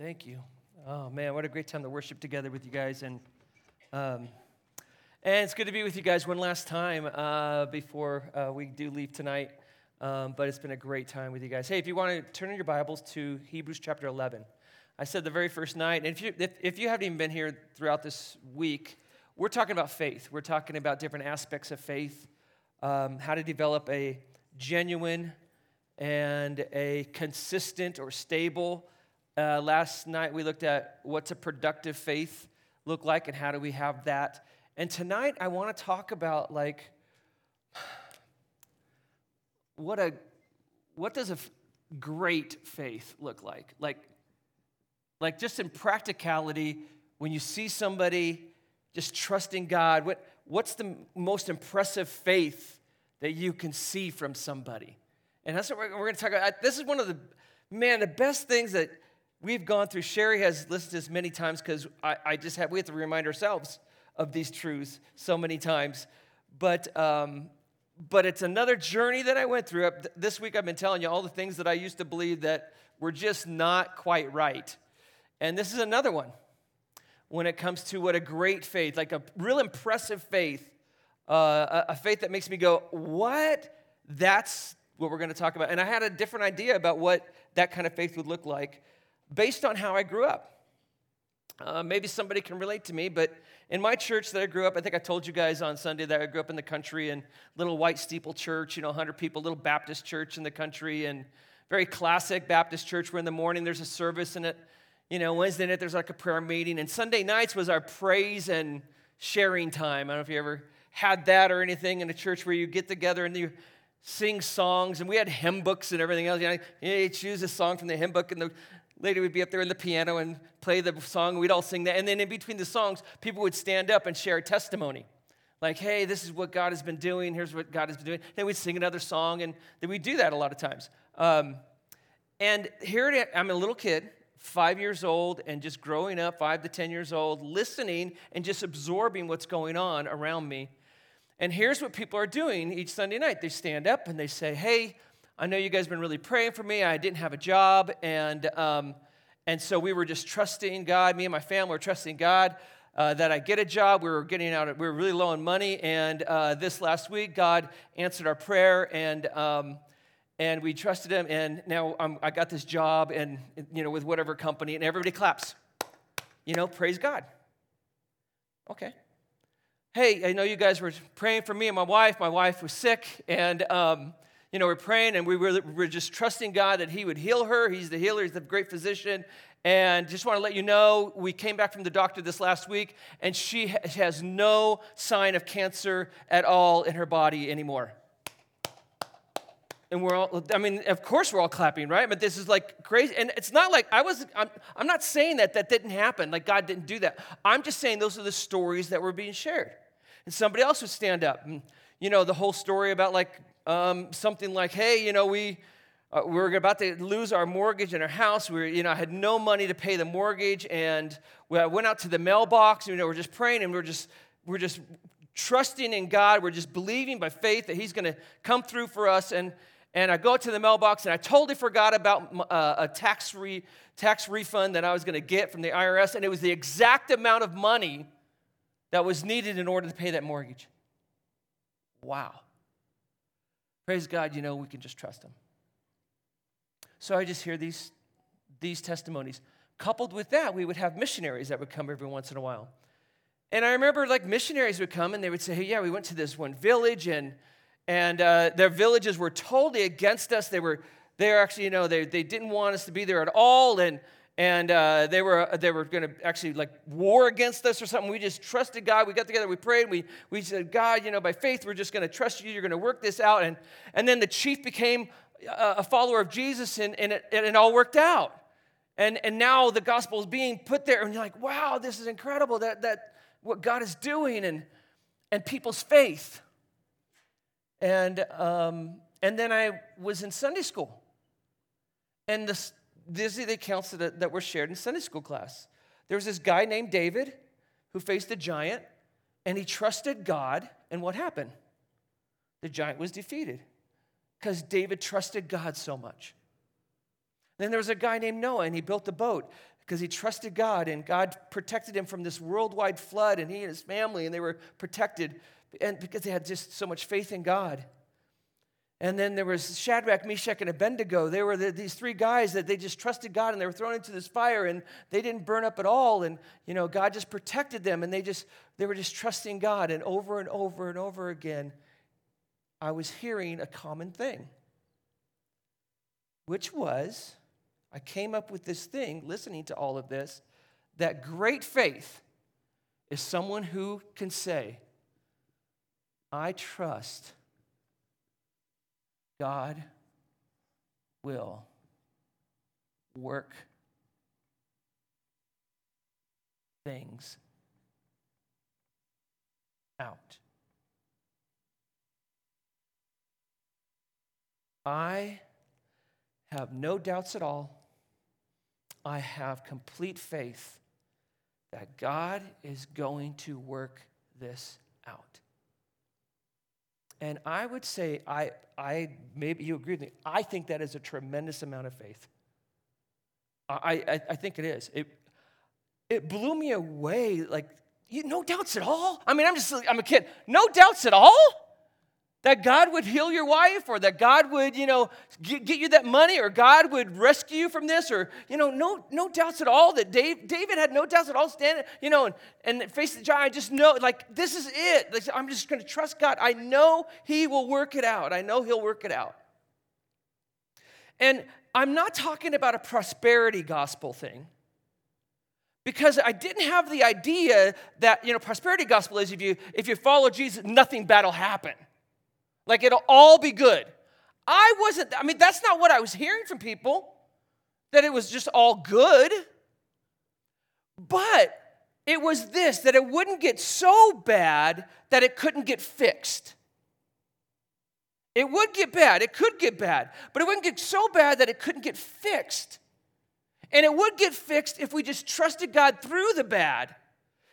Thank you. Oh man, what a great time to worship together with you guys, and um, and it's good to be with you guys one last time uh, before uh, we do leave tonight. Um, but it's been a great time with you guys. Hey, if you want to turn in your Bibles to Hebrews chapter 11, I said the very first night, and if you if, if you haven't even been here throughout this week, we're talking about faith. We're talking about different aspects of faith, um, how to develop a genuine and a consistent or stable uh, last night we looked at what's a productive faith look like and how do we have that. And tonight I want to talk about like what a what does a f- great faith look like? Like like just in practicality when you see somebody just trusting God, what what's the most impressive faith that you can see from somebody? And that's what we're, we're going to talk about. This is one of the man the best things that we've gone through. Sherry has listed this many times because I, I, just have, we have to remind ourselves of these truths so many times. But, um, but it's another journey that I went through. This week I've been telling you all the things that I used to believe that were just not quite right. And this is another one when it comes to what a great faith, like a real impressive faith, uh, a, a faith that makes me go, what? That's what we're going to talk about. And I had a different idea about what that kind of faith would look like based on how I grew up. Uh, maybe somebody can relate to me, but in my church that I grew up, I think I told you guys on Sunday that I grew up in the country in little white steeple church, you know, 100 people, little Baptist church in the country, and very classic Baptist church where in the morning there's a service and it, you know, Wednesday night there's like a prayer meeting, and Sunday nights was our praise and sharing time. I don't know if you ever had that or anything in a church where you get together and you sing songs, and we had hymn books and everything else. You, know, you choose a song from the hymn book, and the lady would be up there in the piano and play the song. We'd all sing that. And then in between the songs, people would stand up and share a testimony. Like, hey, this is what God has been doing. Here's what God has been doing. Then we'd sing another song, and then we'd do that a lot of times. Um, and here I'm a little kid, five years old, and just growing up, five to 10 years old, listening and just absorbing what's going on around me. And here's what people are doing each Sunday night they stand up and they say, hey, I know you guys have been really praying for me. I didn't have a job, and, um, and so we were just trusting God. Me and my family were trusting God uh, that I get a job. We were getting out, we were really low on money, and uh, this last week, God answered our prayer, and, um, and we trusted Him, and now I'm, I got this job, and, you know, with whatever company, and everybody claps. You know, praise God. Okay. Hey, I know you guys were praying for me and my wife. My wife was sick, and um, you know, we're praying and we were, we're just trusting God that He would heal her. He's the healer, He's the great physician. And just want to let you know, we came back from the doctor this last week, and she has no sign of cancer at all in her body anymore. And we're all, I mean, of course we're all clapping, right? But this is like crazy. And it's not like I was, I'm, I'm not saying that that didn't happen, like God didn't do that. I'm just saying those are the stories that were being shared. And somebody else would stand up. And, you know, the whole story about like um, something like, hey, you know, we, uh, we were about to lose our mortgage in our house. We were, you know, I had no money to pay the mortgage, and we, I went out to the mailbox. You know, we're just praying, and we're just, we're just trusting in God. We're just believing by faith that He's going to come through for us. And and I go to the mailbox, and I totally forgot about uh, a tax re, tax refund that I was going to get from the IRS, and it was the exact amount of money that was needed in order to pay that mortgage. Wow. Praise God, you know, we can just trust Him. So I just hear these, these testimonies. Coupled with that, we would have missionaries that would come every once in a while. And I remember like missionaries would come and they would say, hey, yeah, we went to this one village and, and uh, their villages were totally against us. They were, they were actually, you know, they, they didn't want us to be there at all. And, and uh, they were, they were going to actually like war against us or something. We just trusted God. We got together, we prayed, we, we said, God, you know, by faith, we're just going to trust you. You're going to work this out. And, and then the chief became a, a follower of Jesus, and, and, it, and it all worked out. And, and now the gospel is being put there, and you're like, wow, this is incredible that, that what God is doing and, and people's faith. And, um, and then I was in Sunday school. And this, these are the accounts that, that were shared in Sunday school class. There was this guy named David who faced a giant, and he trusted God, and what happened? The giant was defeated because David trusted God so much. Then there was a guy named Noah, and he built a boat because he trusted God, and God protected him from this worldwide flood, and he and his family, and they were protected and because they had just so much faith in God. And then there was Shadrach, Meshach, and Abednego. They were the, these three guys that they just trusted God and they were thrown into this fire and they didn't burn up at all. And, you know, God just protected them and they just, they were just trusting God. And over and over and over again, I was hearing a common thing, which was I came up with this thing, listening to all of this, that great faith is someone who can say, I trust God will work things out. I have no doubts at all. I have complete faith that God is going to work this out. And I would say, I, I maybe you agree with me, I think that is a tremendous amount of faith. I, I, I think it is. It, it blew me away. Like, you, no doubts at all. I mean, I'm just, I'm a kid. No doubts at all that God would heal your wife or that God would, you know, get, you that money or God would rescue you from this or, you know, no, no doubts at all that Dave, David had no doubts at all standing, you know, and, and face the giant. I just know, like, this is it. Like, I'm just going to trust God. I know he will work it out. I know he'll work it out. And I'm not talking about a prosperity gospel thing because I didn't have the idea that, you know, prosperity gospel is if you, if you follow Jesus, nothing bad will happen. Like it'll all be good. I wasn't, I mean, that's not what I was hearing from people, that it was just all good. But it was this that it wouldn't get so bad that it couldn't get fixed. It would get bad, it could get bad, but it wouldn't get so bad that it couldn't get fixed. And it would get fixed if we just trusted God through the bad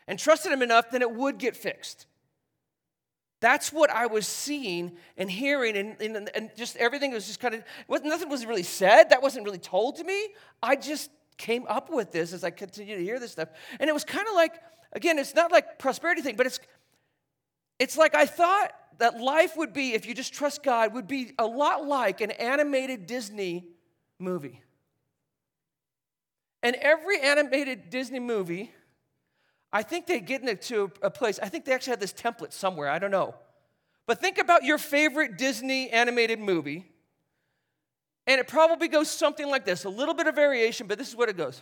and trusted Him enough, then it would get fixed. That's what I was seeing and hearing, and, and, and just everything was just kind of, nothing was really said. That wasn't really told to me. I just came up with this as I continued to hear this stuff. And it was kind of like, again, it's not like prosperity thing, but it's, it's like I thought that life would be, if you just trust God, would be a lot like an animated Disney movie. And every animated Disney movie I think they get into a place, I think they actually have this template somewhere, I don't know. But think about your favorite Disney animated movie, and it probably goes something like this a little bit of variation, but this is what it goes.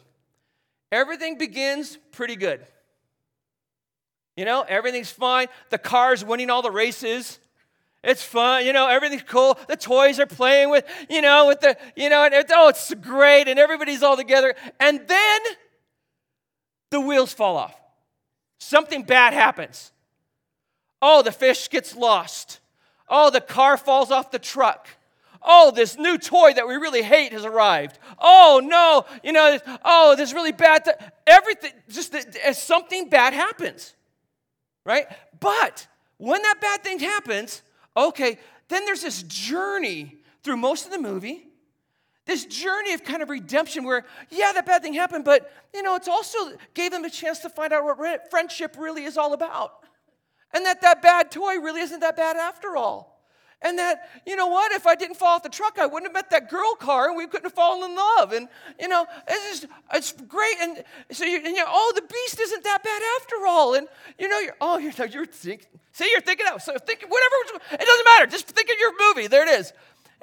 Everything begins pretty good. You know, everything's fine. The car's winning all the races. It's fun, you know, everything's cool. The toys are playing with, you know, with the, you know, and oh, it's great, and everybody's all together. And then the wheels fall off. Something bad happens. Oh, the fish gets lost. Oh, the car falls off the truck. Oh, this new toy that we really hate has arrived. Oh, no, you know, oh, this really bad. Th- everything, just as something bad happens, right? But when that bad thing happens, okay, then there's this journey through most of the movie this journey of kind of redemption where, yeah, that bad thing happened, but, you know, it's also gave them a chance to find out what friendship really is all about. And that that bad toy really isn't that bad after all. And that, you know what, if I didn't fall off the truck, I wouldn't have met that girl car and we couldn't have fallen in love. And, you know, it's just, it's great. And so you, and you oh, the beast isn't that bad after all. And, you know, you're, oh, you're, you're thinking, see, you're thinking out. So think, whatever, it doesn't matter. Just think of your movie. There it is.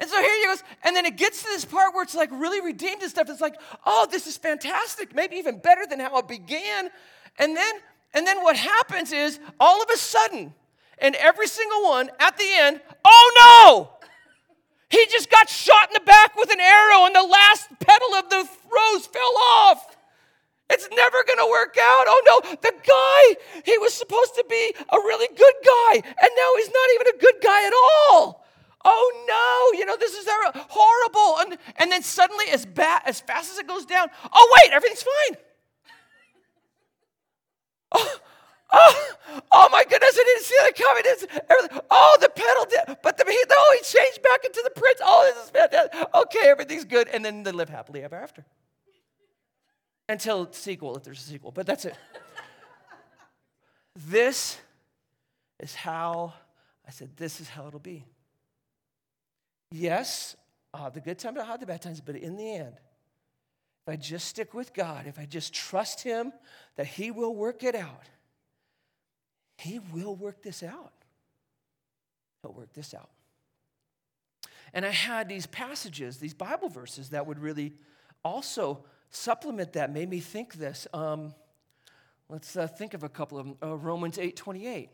And so here he goes, and then it gets to this part where it's like really redeemed and stuff. It's like, oh, this is fantastic, maybe even better than how it began. And then, and then what happens is all of a sudden, and every single one at the end, oh no! He just got shot in the back with an arrow, and the last petal of the rose fell off. It's never gonna work out. Oh no, the guy, he was supposed to be a really good guy, and now he's not even a good guy at all. Oh no, you know, this is horrible. And, and then suddenly, as, bad, as fast as it goes down, oh wait, everything's fine. Oh, oh, oh my goodness, I didn't see that coming. It's. Oh, the pedal did, but the, oh, he changed back into the prince. Oh, this is fantastic. Okay, everything's good. And then they live happily ever after. Until sequel, if there's a sequel, but that's it. this is how, I said, this is how it'll be. Yes, I'll have the good times, I'll have the bad times, but in the end, if I just stick with God, if I just trust Him that He will work it out, He will work this out. He'll work this out. And I had these passages, these Bible verses that would really also supplement that, made me think this. Um, let's uh, think of a couple of them. Uh, Romans 8 28.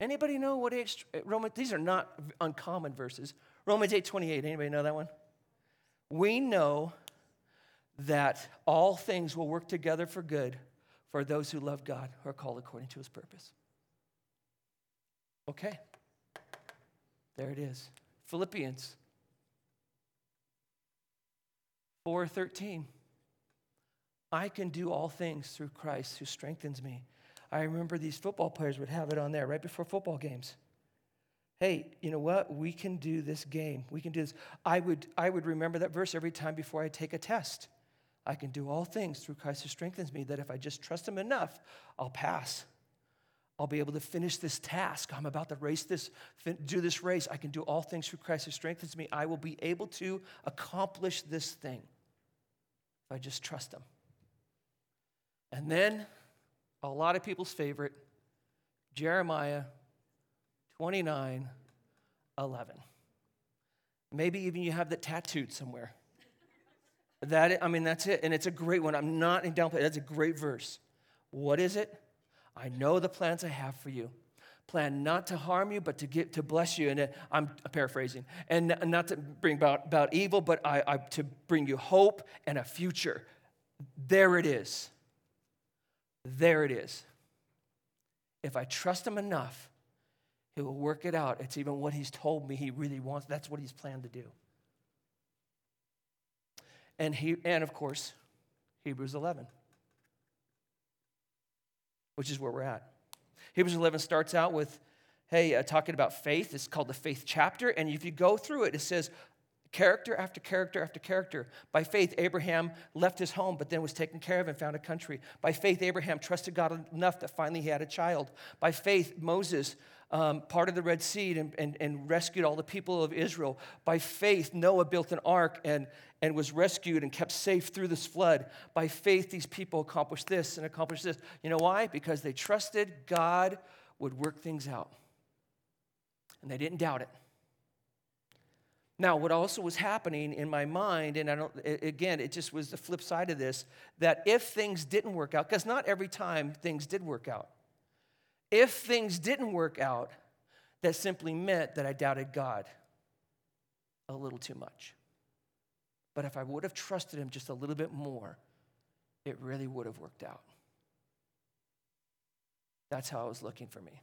Anybody know what age Romans? These are not uncommon verses. Romans 8 28. Anybody know that one? We know that all things will work together for good for those who love God, who are called according to his purpose. Okay. There it is. Philippians 4:13. I can do all things through Christ who strengthens me. I remember these football players would have it on there right before football games. Hey, you know what? We can do this game. We can do this. I would, I would remember that verse every time before I take a test. I can do all things through Christ who strengthens me, that if I just trust Him enough, I'll pass. I'll be able to finish this task. I'm about to race this, do this race. I can do all things through Christ who strengthens me. I will be able to accomplish this thing if I just trust Him. And then, a lot of people's favorite, Jeremiah 29 11. Maybe even you have that tattooed somewhere. That, I mean, that's it. And it's a great one. I'm not in downplay. That's a great verse. What is it? I know the plans I have for you. Plan not to harm you, but to get to bless you. And uh, I'm paraphrasing. And not to bring about, about evil, but I, I, to bring you hope and a future. There it is. There it is. If I trust him enough, he will work it out. It's even what he's told me he really wants. That's what he's planned to do and, he, and of course, Hebrews 11, which is where we're at. Hebrews 11 starts out with, hey, uh, talking about faith. It's called the faith chapter. And if you go through it, it says, character after character after character. By faith, Abraham left his home, but then was taken care of and found a country. By faith, Abraham trusted God enough that finally he had a child. By faith, Moses um, part of the Red Sea and, and, and rescued all the people of Israel. By faith, Noah built an ark and, and was rescued and kept safe through this flood. By faith, these people accomplished this and accomplished this. You know why? Because they trusted God would work things out. And they didn't doubt it. Now, what also was happening in my mind, and I don't, again, it just was the flip side of this, that if things didn't work out, because not every time things did work out, if things didn't work out, that simply meant that I doubted God a little too much. But if I would have trusted Him just a little bit more, it really would have worked out. That's how it was looking for me.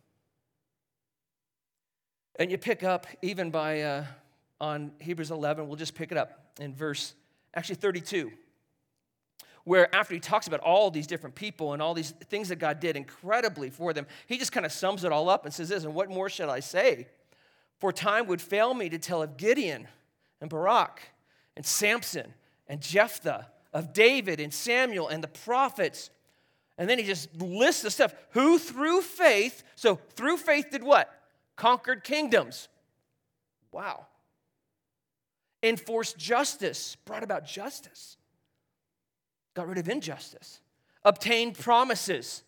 And you pick up even by uh, on Hebrews 11, we'll just pick it up in verse actually 32 where after he talks about all these different people and all these things that God did incredibly for them, he just kind of sums it all up and says this, and what more shall I say? For time would fail me to tell of Gideon and Barak and Samson and Jephthah, of David and Samuel and the prophets. And then he just lists the stuff who through faith, so through faith did what? Conquered kingdoms. Wow. Enforced justice, brought about justice got rid of injustice, obtained promises.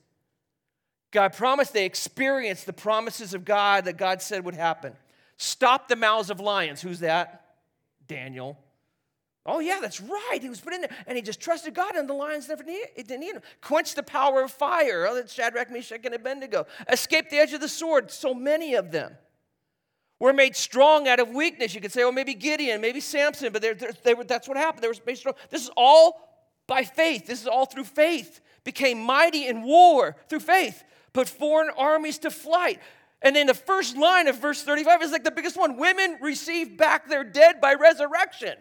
God promised they experienced the promises of God that God said would happen. Stop the mouths of lions. Who's that? Daniel. Oh, yeah, that's right. He was put in there. And he just trusted God, and the lions never it didn't him. Quench the power of fire. Oh, that's Shadrach, Meshach, and Abednego. Escape the edge of the sword. So many of them were made strong out of weakness. You could say, oh, maybe Gideon, maybe Samson, but they're, they're, they were, that's what happened. They were made strong. This is all by faith. This is all through faith. Became mighty in war through faith. Put foreign armies to flight. And then the first line of verse 35 is like the biggest one women received back their dead by resurrection,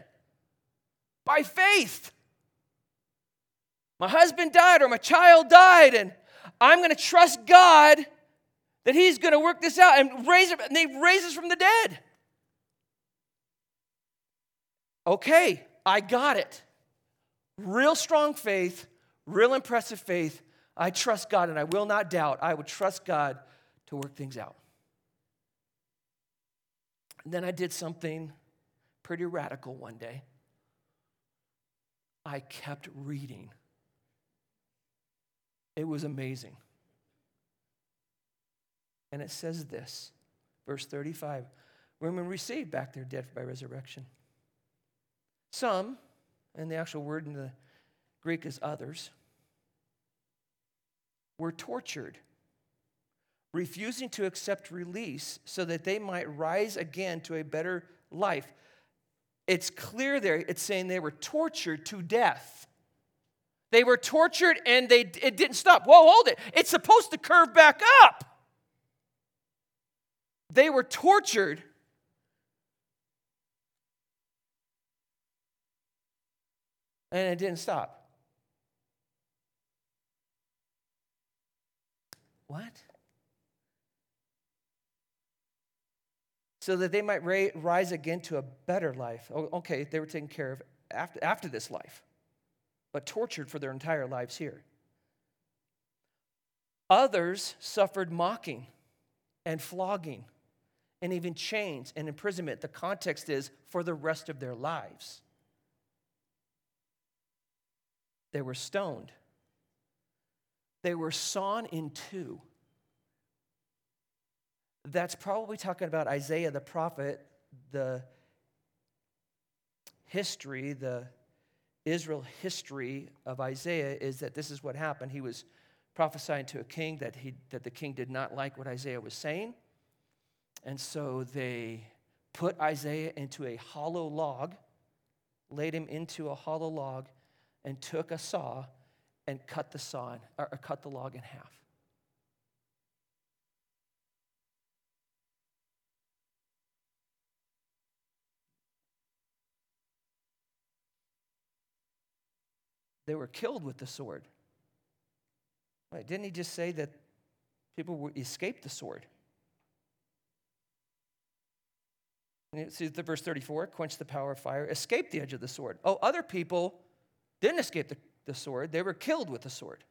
by faith. My husband died or my child died, and I'm going to trust God that He's going to work this out and raise him, and they raise us from the dead. Okay, I got it. Real strong faith, real impressive faith. I trust God and I will not doubt. I would trust God to work things out. And then I did something pretty radical one day. I kept reading. It was amazing. And it says this, verse 35 Women received back their dead by resurrection. Some, and the actual word in the Greek is others, were tortured, refusing to accept release so that they might rise again to a better life. It's clear there, it's saying they were tortured to death. They were tortured and they, it didn't stop. Whoa, hold it. It's supposed to curve back up. They were tortured. And it didn't stop. What? So that they might ra- rise again to a better life. Oh, okay, they were taken care of after, after this life, but tortured for their entire lives here. Others suffered mocking and flogging and even chains and imprisonment. The context is for the rest of their lives. They were stoned they were sawn in two. That's probably talking about Isaiah the prophet, the history, the Israel history of Isaiah is that this is what happened. He was prophesying to a king that, he, that the king did not like what Isaiah was saying. And so they put Isaiah into a hollow log, laid him into a hollow log, and took a saw and cut the saw or cut the log in half. They were killed with the sword. Right, didn't he just say that people escaped the sword? See the verse 34 quench the power of fire, escape the edge of the sword. Oh, other people didn't escape the the sword, they were killed with the sword.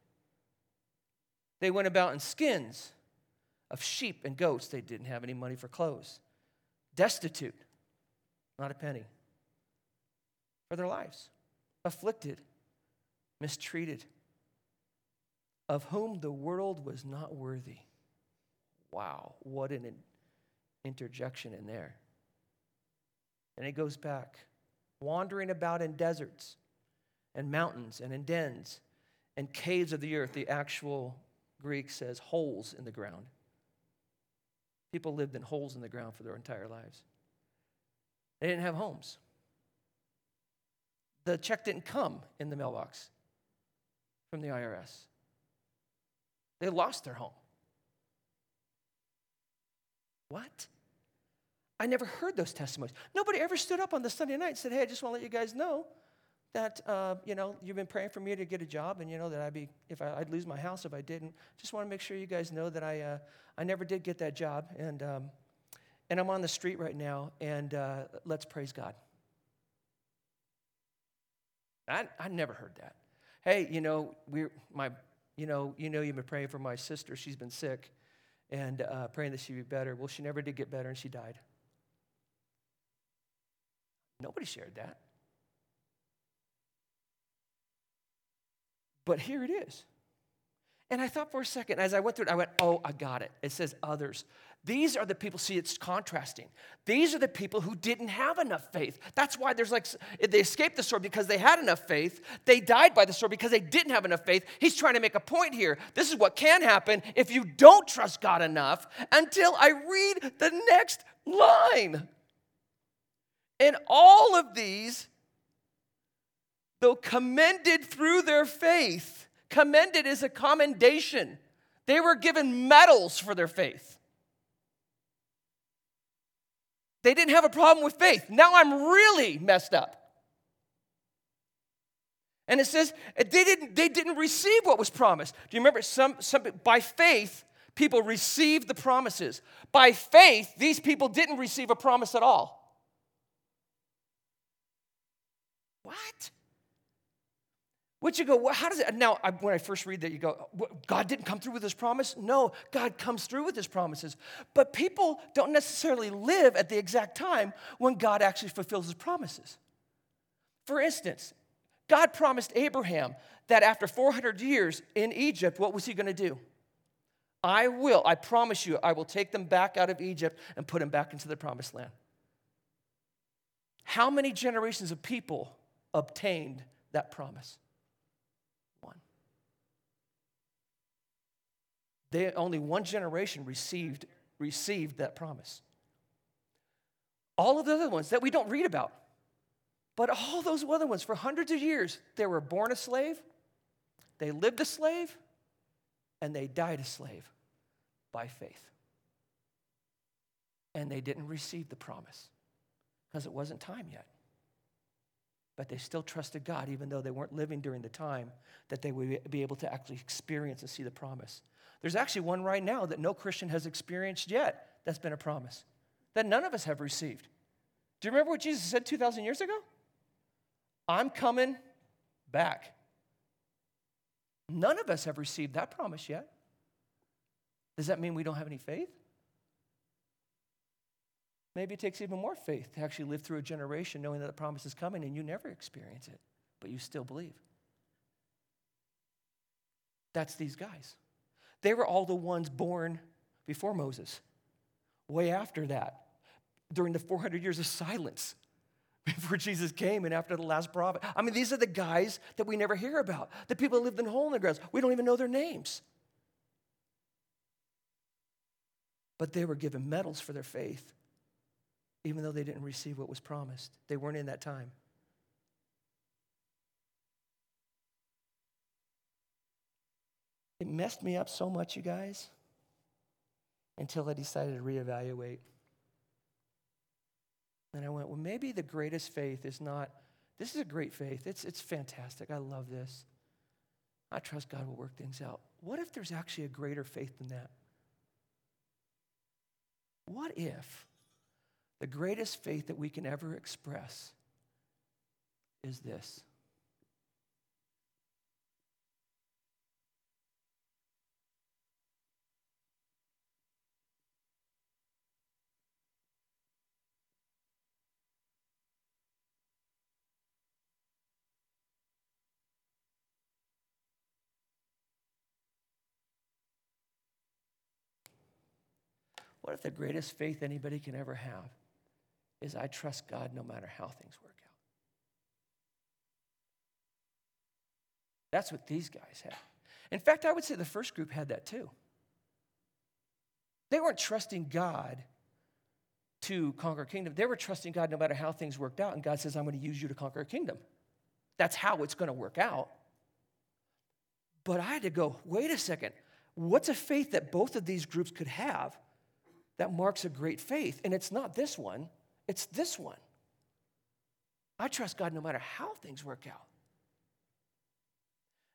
They went about in skins of sheep and goats. They didn't have any money for clothes. Destitute, not a penny, for their lives. Afflicted, mistreated, of whom the world was not worthy. Wow, what an interjection in there. And it goes back, wandering about in deserts and mountains and in dens and caves of the earth. The actual Greek says holes in the ground. People lived in holes in the ground for their entire lives. They didn't have homes. The check didn't come in the mailbox from the IRS. They lost their home. What? I never heard those testimonies. Nobody ever stood up on the Sunday night and said, Hey, I just want to let you guys know that uh, you know you've been praying for me to get a job, and you know that I'd be if I, would lose my house if I didn't. Just want to make sure you guys know that I uh, I never did get that job, and um, and I'm on the street right now, and uh, let's praise God. I I never heard that. Hey, you know we're my you know you know you've been praying for my sister. She's been sick, and uh, praying that she'd be better. Well, she never did get better, and she died. Nobody shared that. But here it is. And I thought for a second, as I went through it, I went, oh, I got it. It says others. These are the people, see, it's contrasting. These are the people who didn't have enough faith. That's why there's like, they escaped the sword because they had enough faith. They died by the sword because they didn't have enough faith. He's trying to make a point here. This is what can happen if you don't trust God enough until I read the next line. And all of these though commended through their faith, commended is a commendation. They were given medals for their faith. They didn't have a problem with faith. Now I'm really messed up. And it says they didn't, they didn't receive what was promised. Do you remember? Some, some, by faith, people received the promises. By faith, these people didn't receive a promise at all. What? Would you go, well, how does it? Now, I, when I first read that, you go, God didn't come through with his promise? No, God comes through with his promises. But people don't necessarily live at the exact time when God actually fulfills his promises. For instance, God promised Abraham that after 400 years in Egypt, what was he going to do? I will, I promise you, I will take them back out of Egypt and put them back into the promised land. How many generations of people obtained that promise? One. They, only one generation received, received that promise. All of the other ones that we don't read about, but all those other ones, for hundreds of years, they were born a slave, they lived a slave, and they died a slave by faith. And they didn't receive the promise because it wasn't time yet. But they still trusted God, even though they weren't living during the time that they would be able to actually experience and see the promise. There's actually one right now that no Christian has experienced yet that's been a promise that none of us have received. Do you remember what Jesus said 2,000 years ago? I'm coming back. None of us have received that promise yet. Does that mean we don't have any faith? Maybe it takes even more faith to actually live through a generation knowing that the promise is coming and you never experience it, but you still believe. That's these guys. They were all the ones born before Moses, way after that, during the 400 years of silence before Jesus came and after the last prophet. I mean, these are the guys that we never hear about. The people that lived in hole in the ground. We don't even know their names. But they were given medals for their faith, even though they didn't receive what was promised. They weren't in that time. It messed me up so much, you guys, until I decided to reevaluate. And I went, well, maybe the greatest faith is not, this is a great faith. It's, it's fantastic. I love this. I trust God will work things out. What if there's actually a greater faith than that? What if the greatest faith that we can ever express is this? What if the greatest faith anybody can ever have is I trust God no matter how things work out? That's what these guys had. In fact, I would say the first group had that too. They weren't trusting God to conquer a kingdom. They were trusting God no matter how things worked out. And God says, I'm going to use you to conquer a kingdom. That's how it's going to work out. But I had to go, wait a second. What's a faith that both of these groups could have that marks a great faith. And it's not this one, it's this one. I trust God no matter how things work out.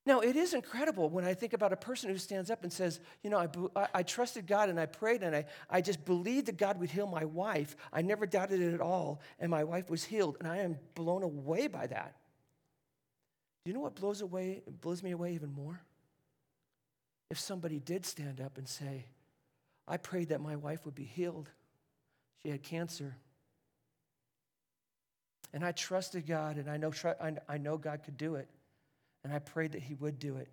Now, it is incredible when I think about a person who stands up and says, You know, I, I, trusted God and I prayed and I, I just believed that God would heal my wife. I never doubted it at all, and my wife was healed, and I am blown away by that. Do you know what blows, away, blows me away even more? If somebody did stand up and say, I prayed that my wife would be healed. She had cancer. And I trusted God, and I know, I know God could do it. And I prayed that He would do it.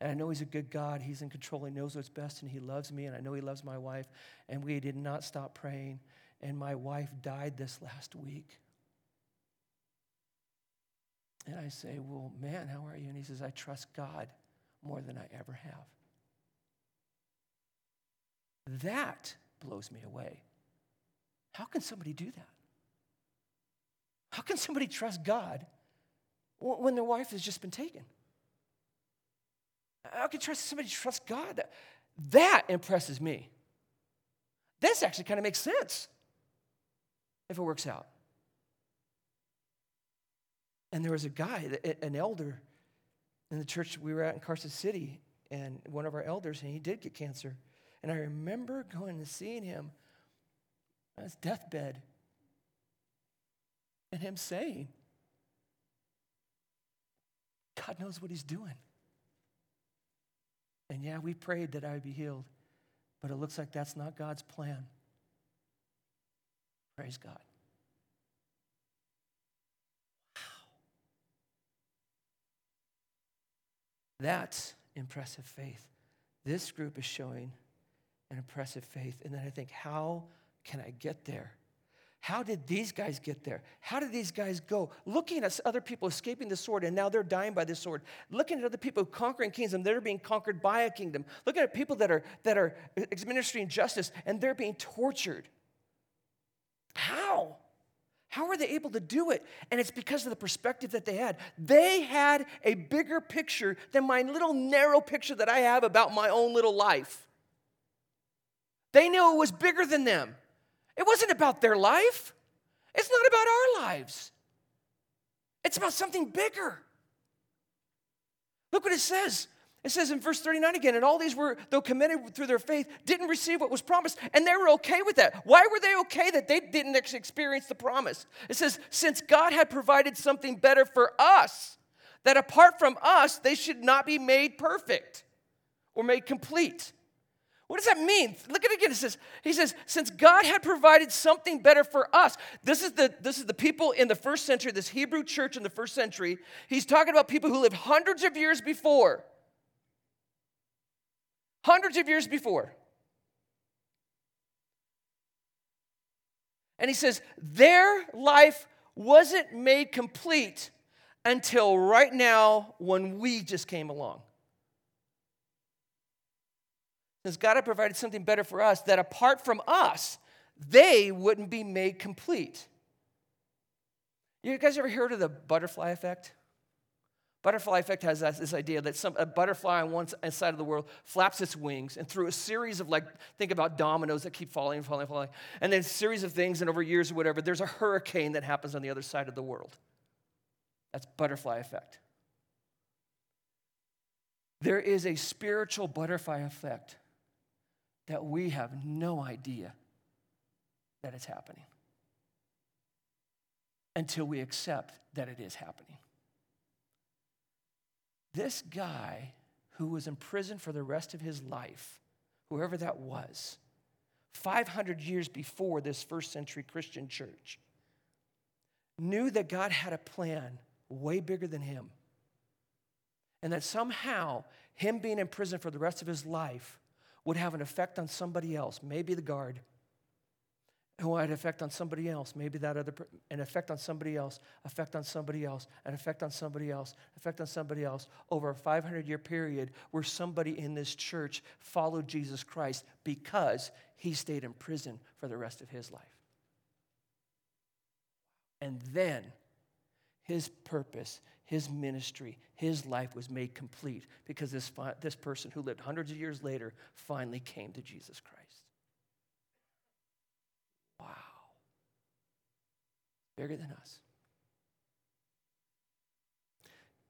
And I know He's a good God. He's in control. He knows what's best, and He loves me, and I know He loves my wife. And we did not stop praying. And my wife died this last week. And I say, Well, man, how are you? And he says, I trust God more than I ever have. That blows me away. How can somebody do that? How can somebody trust God when their wife has just been taken? How can trust somebody trust God? That impresses me. This actually kind of makes sense if it works out. And there was a guy, an elder in the church we were at in Carson City, and one of our elders, and he did get cancer. And I remember going and seeing him on his deathbed and him saying, God knows what he's doing. And yeah, we prayed that I would be healed, but it looks like that's not God's plan. Praise God. Wow. That's impressive faith. This group is showing an impressive faith. And then I think, how can I get there? How did these guys get there? How did these guys go? Looking at other people escaping the sword and now they're dying by the sword. Looking at other people conquering kingdoms, they're being conquered by a kingdom. Looking at people that are, that are administering justice and they're being tortured. How? How were they able to do it? And it's because of the perspective that they had. They had a bigger picture than my little narrow picture that I have about my own little life. They knew it was bigger than them. It wasn't about their life, it's not about our lives, it's about something bigger. Look what it says. It says in verse 39 again, and all these were, though committed through their faith, didn't receive what was promised, and they were okay with that. Why were they okay that they didn't experience the promise? It says, since God had provided something better for us, that apart from us, they should not be made perfect or made complete. What does that mean? Look at it again. It says, he says, since God had provided something better for us. This is the this is the people in the first century, this Hebrew church in the first century. He's talking about people who lived hundreds of years before. Hundreds of years before. And he says, their life wasn't made complete until right now when we just came along. God had provided something better for us, that apart from us, they wouldn't be made complete. You guys ever heard of the butterfly effect? Butterfly effect has this idea that some, a butterfly on one side of the world flaps its wings, and through a series of like, think about dominoes that keep falling and falling and falling, and then a series of things, and over years or whatever, there's a hurricane that happens on the other side of the world. That's butterfly effect. There is a spiritual butterfly effect that we have no idea that it's happening until we accept that it is happening. This guy who was in prison for the rest of his life, whoever that was, 500 years before this first century Christian church, knew that God had a plan way bigger than him. And that somehow, him being in prison for the rest of his life would have an effect on somebody else, maybe the guard, who had an effect on somebody else, maybe that other, an effect on somebody else, effect on somebody else, an effect on somebody else, effect on somebody else, over a 500 year period where somebody in this church followed Jesus Christ because he stayed in prison for the rest of his life. And then his purpose, his ministry, his life was made complete because this, this person who lived hundreds of years later finally came to Jesus Christ. Wow. Bigger than us.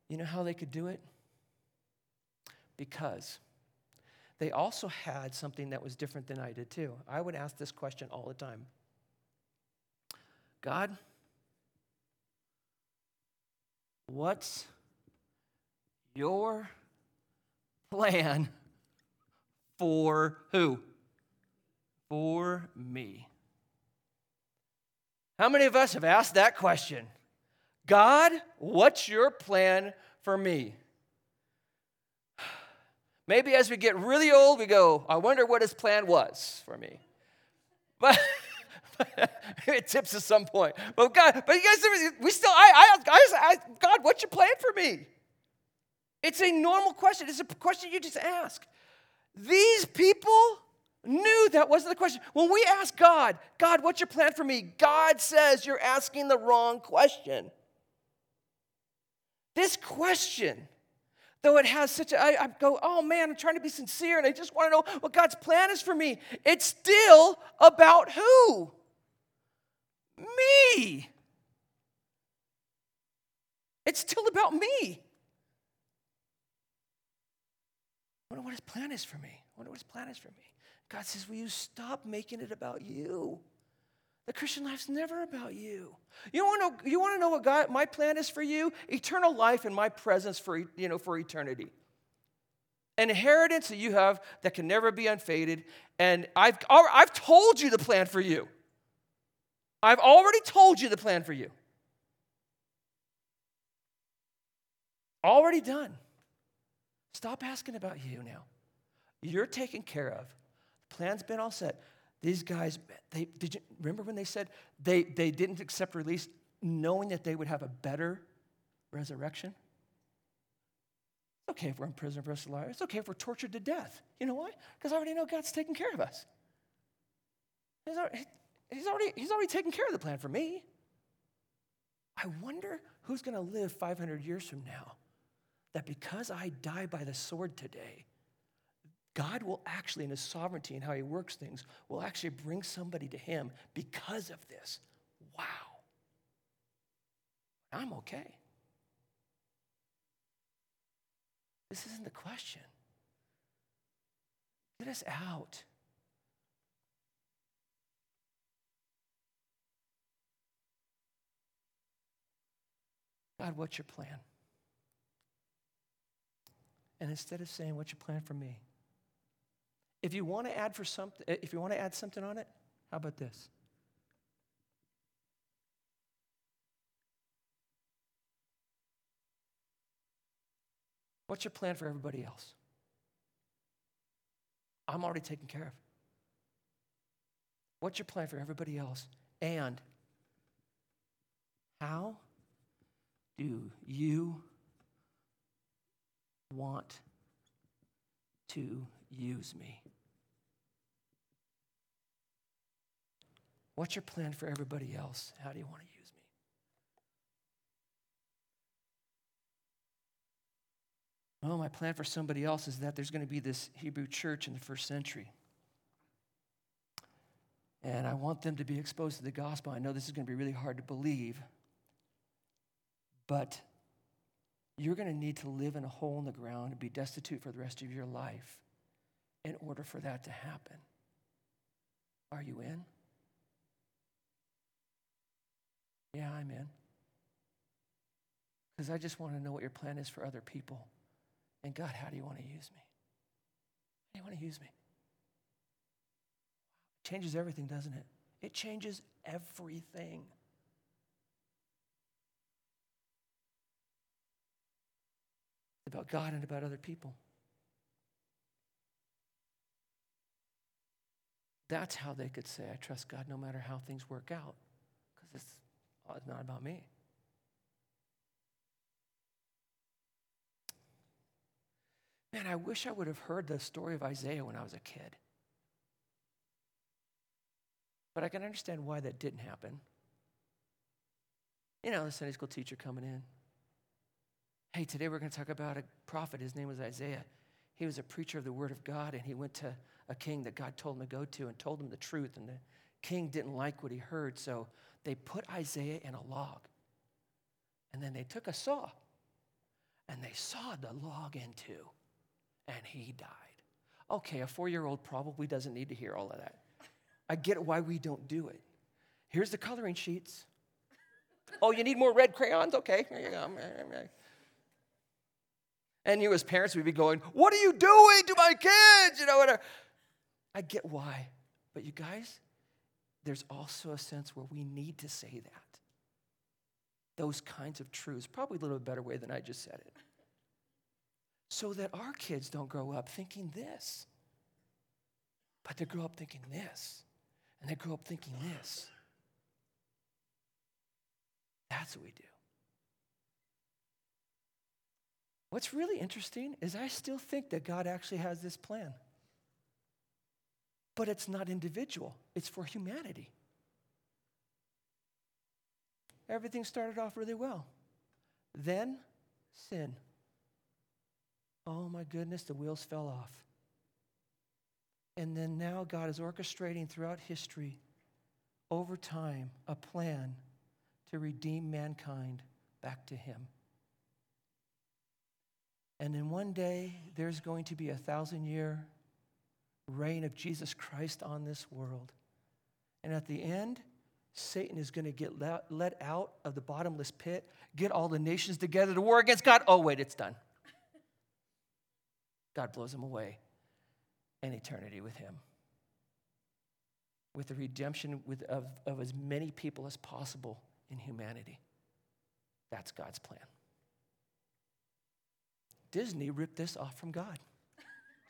You know how they could do it? Because they also had something that was different than I did too. I would ask this question all the time God, What's your plan for who? For me. How many of us have asked that question? God, what's your plan for me? Maybe as we get really old, we go, I wonder what his plan was for me. But it tips at some point. But God, but you guys, we still, I, I, I, I, God, what's your plan for me? It's a normal question. It's a question you just ask. These people knew that wasn't the question. When we ask God, God, what's your plan for me? God says you're asking the wrong question. This question, though it has such a, I, I go, oh man, I'm trying to be sincere and I just want to know what God's plan is for me. It's still about who? Me. It's still about me. I wonder what his plan is for me. I wonder what his plan is for me. God says, Will you stop making it about you? The Christian life's never about you. You want to know, you want to know what God, my plan is for you? Eternal life in my presence for, you know, for eternity. An inheritance that you have that can never be unfaded. And I've, I've told you the plan for you. I've already told you the plan for you. Already done. Stop asking about you now. You're taken care of. The plan's been all set. These guys, they did you remember when they said they, they didn't accept release knowing that they would have a better resurrection? It's okay if we're in prison for the rest of. It's okay if we're tortured to death. You know why? Because I already know God's taking care of us. He's already, he's, already, taken care of the plan for me. I wonder who's going to live 500 years from now that because I die by the sword today, God will actually, in his sovereignty and how he works things, will actually bring somebody to him because of this. Wow. I'm okay. This isn't the question. Get us out. God, what's your plan? And instead of saying, What's your plan for me? If you want to add for something, eh, if you want to add something on it, how about this? What's your plan for everybody else? I'm already taken care of. What's your plan for everybody else? And how do you want to use me? What's your plan for everybody else? How do you want to use me? Well, my plan for somebody else is that there's going to be this Hebrew church in the first century. And I want them to be exposed to the gospel. I know this is going to be really hard to believe, but you're going to need to live in a hole in the ground and be destitute for the rest of your life in order for that to happen. Are you in? Yeah, I'm in. Because I just want to know what your plan is for other people. And God, how do you want to use me? How do you want to use me? It changes everything, doesn't it? It changes everything. About God and about other people. That's how they could say, I trust God no matter how things work out, because it's, oh, it's not about me. Man, I wish I would have heard the story of Isaiah when I was a kid. But I can understand why that didn't happen. You know, the Sunday school teacher coming in. Hey, today we're going to talk about a prophet. His name was Isaiah. He was a preacher of the word of God, and he went to a king that God told him to go to and told him the truth. And the king didn't like what he heard, so they put Isaiah in a log. And then they took a saw and they sawed the log in two, and he died. Okay, a four year old probably doesn't need to hear all of that. I get why we don't do it. Here's the coloring sheets. Oh, you need more red crayons? Okay, here you go. And you, as parents, we'd be going, What are you doing to my kids? You know, whatever. I get why. But you guys, there's also a sense where we need to say that. Those kinds of truths, probably a little better way than I just said it. So that our kids don't grow up thinking this, but they grow up thinking this, and they grow up thinking this. That's what we do. What's really interesting is I still think that God actually has this plan. But it's not individual, it's for humanity. Everything started off really well. Then, sin. Oh my goodness, the wheels fell off. And then now God is orchestrating throughout history, over time, a plan to redeem mankind back to Him And then one day, there's going to be a thousand year reign of Jesus Christ on this world. And at the end, Satan is going to get let out of the bottomless pit, get all the nations together to war against God. Oh, wait, it's done. God blows him away and eternity with him. With the redemption with, of, of as many people as possible in humanity. That's God's plan. Disney ripped this off from God.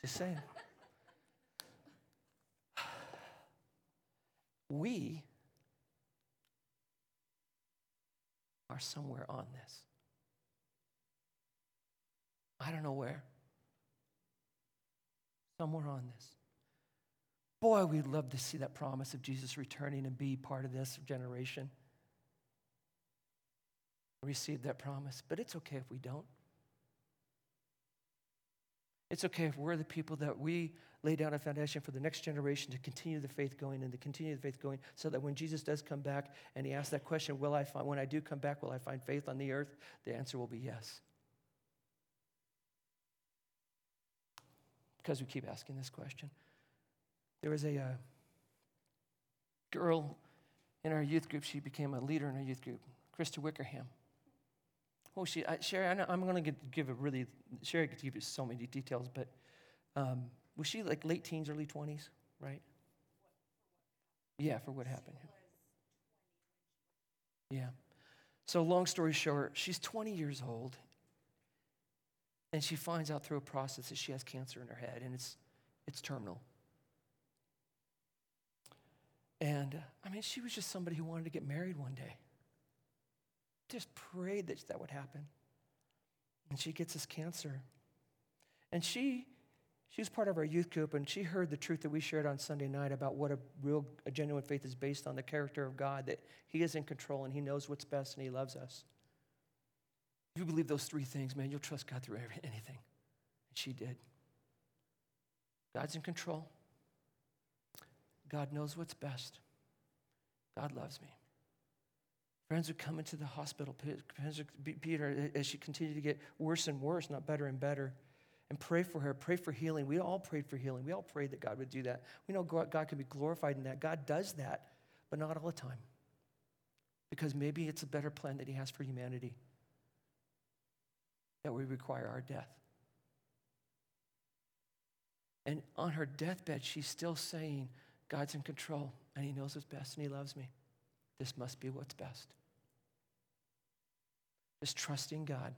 Just saying. We are somewhere on this. I don't know where. Somewhere on this. Boy, we'd love to see that promise of Jesus returning and be part of this generation. Receive that promise, but it's okay if we don't. It's okay if we're the people that we lay down a foundation for the next generation to continue the faith going and to continue the faith going so that when Jesus does come back and he asks that question, will I find, when I do come back, will I find faith on the earth? The answer will be yes. Because we keep asking this question. There was a uh, girl in our youth group, she became a leader in our youth group, Krista Wickerham. Oh, she, I, Sherry, I am going to give a really, Sherry could give you so many details, but um, was she like late teens, early 20s, right? Yeah, for what happened. Yeah. So, long story short, she's 20 years old, and she finds out through a process that she has cancer in her head, and it's, it's terminal. And I mean, she was just somebody who wanted to get married one day. Just prayed that that would happen. And she gets this cancer. And she she was part of our youth group, and she heard the truth that we shared on Sunday night about what a real, a genuine faith is based on the character of God, that He is in control and He knows what's best and He loves us. If you believe those three things, man, you'll trust God through anything. And she did. God's in control. God knows what's best. God loves me. Friends would come into the hospital. Peter, as she continued to get worse and worse, not better and better and pray for her, pray for healing. We all prayed for healing. We all prayed that God would do that. We know God, can be glorified in that. God does that, but not all the time. Because maybe it's a better plan that He has for humanity that we require our death. And on her deathbed, she's still saying, God's in control and He knows what's best and He loves me. This must be what's best. Just trusting God.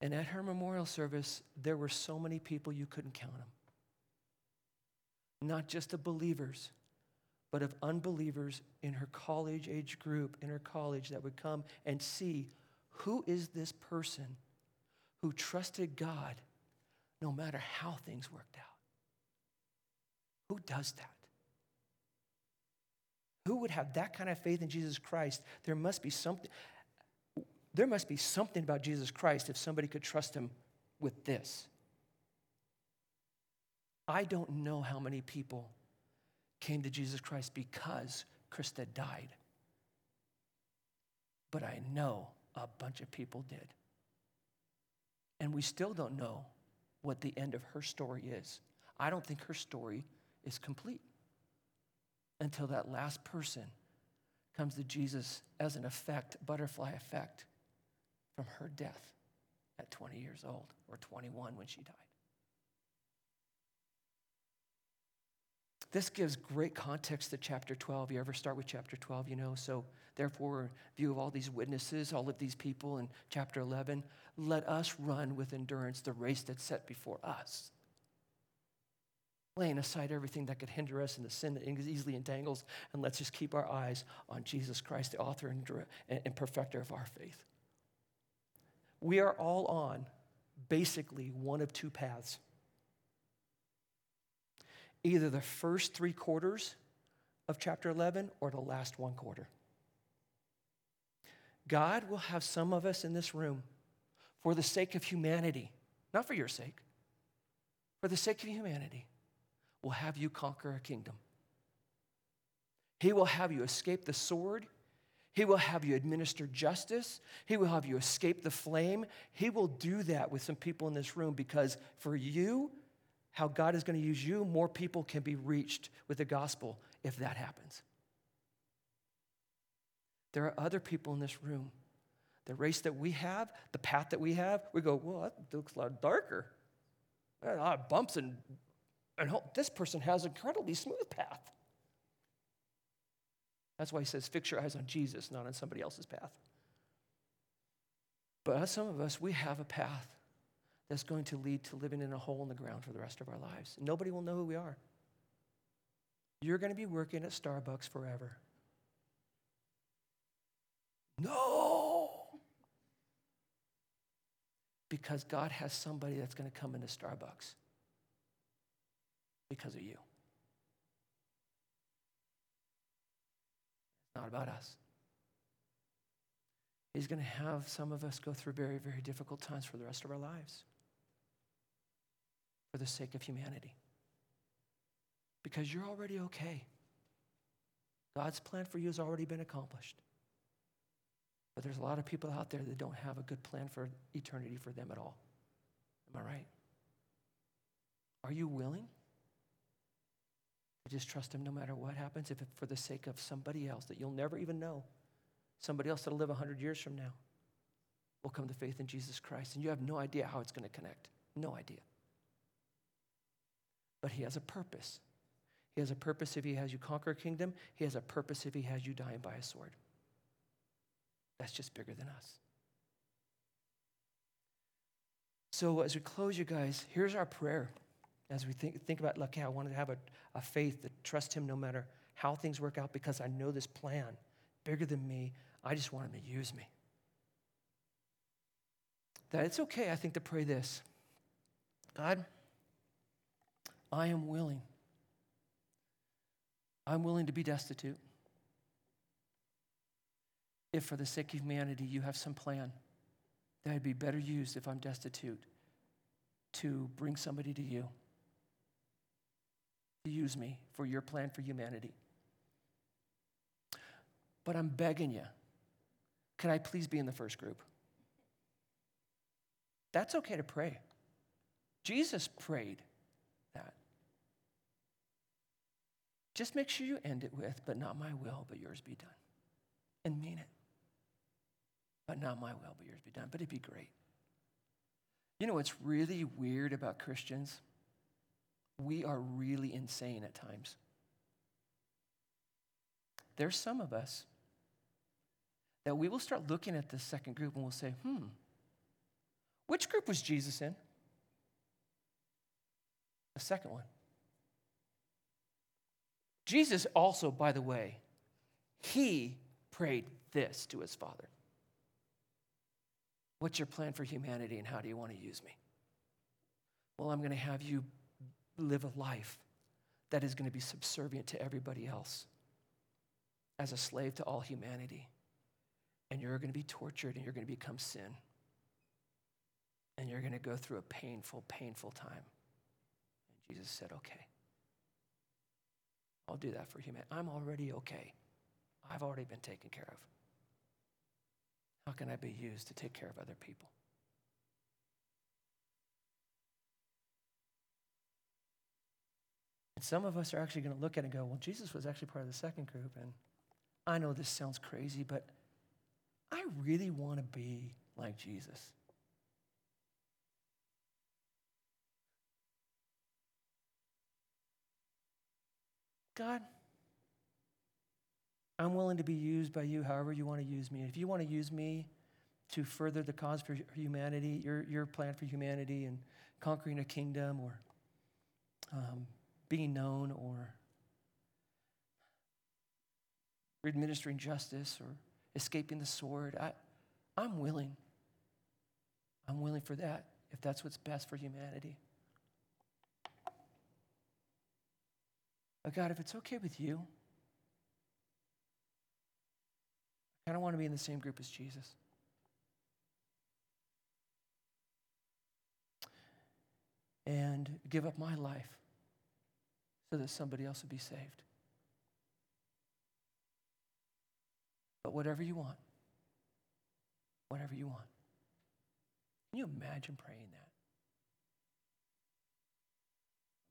And at her memorial service, there were so many people you couldn't count them. Not just of believers, but of unbelievers in her college age group, in her college, that would come and see who is this person who trusted God no matter how things worked out? Who does that? Who would have that kind of faith in Jesus Christ? There must be something there must be something about Jesus Christ if somebody could trust him with this. I don't know how many people came to Jesus Christ because Krista died, but I know a bunch of people did. And we still don't know what the end of her story is. I don't think her story is complete until that last person comes to Jesus as an effect, butterfly effect from her death at 20 years old or 21 when she died. This gives great context to chapter 12. You ever start with chapter 12, you know? So, therefore, view of all these witnesses, all of these people in chapter 11, let us run with endurance the race that's set before us. Laying aside everything that could hinder us and the sin that easily entangles, and let's just keep our eyes on Jesus Christ, the author and perfecter of our faith we are all on basically one of two paths. Either the first three quarters of chapter 11 or the last one quarter. God will have some of us in this room for the sake of humanity, not for your sake, for the sake of humanity, will have you conquer a kingdom. He will have you escape the sword He will have you administer justice. He will have you escape the flame. He will do that with some people in this room because for you, how God is going to use you, more people can be reached with the gospel if that happens. There are other people in this room. The race that we have, the path that we have, we go, well, that looks a lot darker. There are A lot of bumps and, and this person has an incredibly smooth path. That's why he says, fix your eyes on Jesus, not on somebody else's path. But some of us, we have a path that's going to lead to living in a hole in the ground for the rest of our lives. Nobody will know who we are. You're going to be working at Starbucks forever. No! Because God has somebody that's going to come into Starbucks because of you. It's not about us. He's going to have some of us go through very, very difficult times for the rest of our lives for the sake of humanity. Because you're already okay. God's plan for you has already been accomplished. But there's a lot of people out there that don't have a good plan for eternity for them at all. Am I right? Are you willing to just trust Him no matter what happens, if it's for the sake of somebody else that you'll never even know, somebody else that'll live 100 years from now, will come to faith in Jesus Christ, and you have no idea how it's going to connect? No idea. But He has a purpose. He has a purpose if He has you conquer a kingdom, He has a purpose if He has you dying by a sword. That's just bigger than us. So, as we close, you guys, here's our prayer. As we think, think about, look, I want to have a, a faith that trust Him no matter how things work out because I know this plan bigger than me. I just want Him to use me. That it's okay, I think, to pray this God, I am willing. I'm willing to be destitute if for the sake of humanity you have some plan that would be better used if I'm destitute to bring somebody to you, to use me for your plan for humanity. But I'm begging you, can I please be in the first group? That's okay to pray. Jesus prayed that. Just make sure you end it with, but not my will, but yours be done. And mean it. But not my will, but yours be done. But it'd be great. You know what's really weird about Christians? We are really insane at times. There's some of us that we will start looking at this second group and we'll say, hmm, which group was Jesus in? The second one. Jesus also, by the way, he prayed this to his Father. What's your plan for humanity and how do you want to use me? Well, I'm going to have you live a life that is going to be subservient to everybody else as a slave to all humanity. And you're going to be tortured and you're going to become sin. And you're going to go through a painful, painful time. And Jesus said, okay. I'll do that for humanity. I'm already okay. I've already been taken care of. How can I be used to take care of other people? And some of us are actually going to look at it and go, well, Jesus was actually part of the second group. And I know this sounds crazy, but I really want to be like Jesus. God, I'm willing to be used by you however you want to use me. If you want to use me to further the cause for humanity, your, your plan for humanity and conquering a kingdom or um, being known or administering justice or escaping the sword, I, I'm willing. I'm willing for that if that's what's best for humanity. But God, if it's okay with you, I kind of want to be in the same group as Jesus. And give up my life so that somebody else would be saved. But whatever you want, whatever you want. Can you imagine praying that?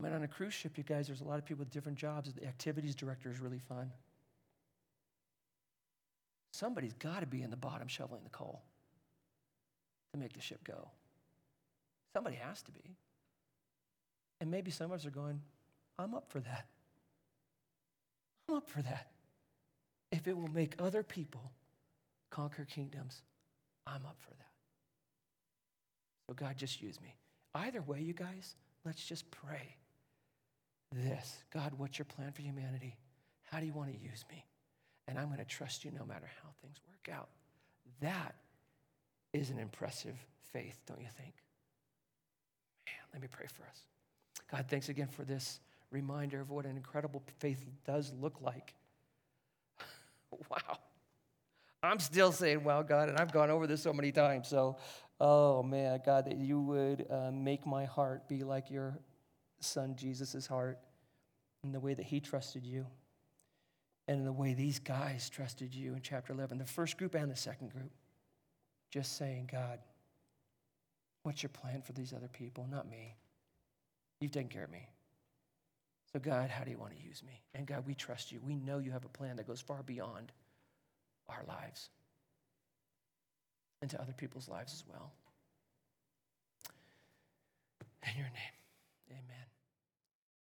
I mean, on a cruise ship, you guys, there's a lot of people with different jobs. The activities director is really fun. Somebody's got to be in the bottom shoveling the coal to make the ship go. Somebody has to be. And maybe some of us are going, I'm up for that. I'm up for that. If it will make other people conquer kingdoms, I'm up for that. So, God, just use me. Either way, you guys, let's just pray this God, what's your plan for humanity? How do you want to use me? And I'm going to trust you no matter how things work out. That is an impressive faith, don't you think? Man, let me pray for us. God, thanks again for this reminder of what an incredible faith does look like. wow. I'm still saying, wow, God, and I've gone over this so many times. So, oh man, God, that you would uh, make my heart be like your son Jesus' heart in the way that he trusted you and in the way these guys trusted you in chapter 11, the first group and the second group. Just saying, God, what's your plan for these other people? Not me. You've taken care of me. So, God, how do you want to use me? And God, we trust you. We know you have a plan that goes far beyond our lives into other people's lives as well. In your name, amen.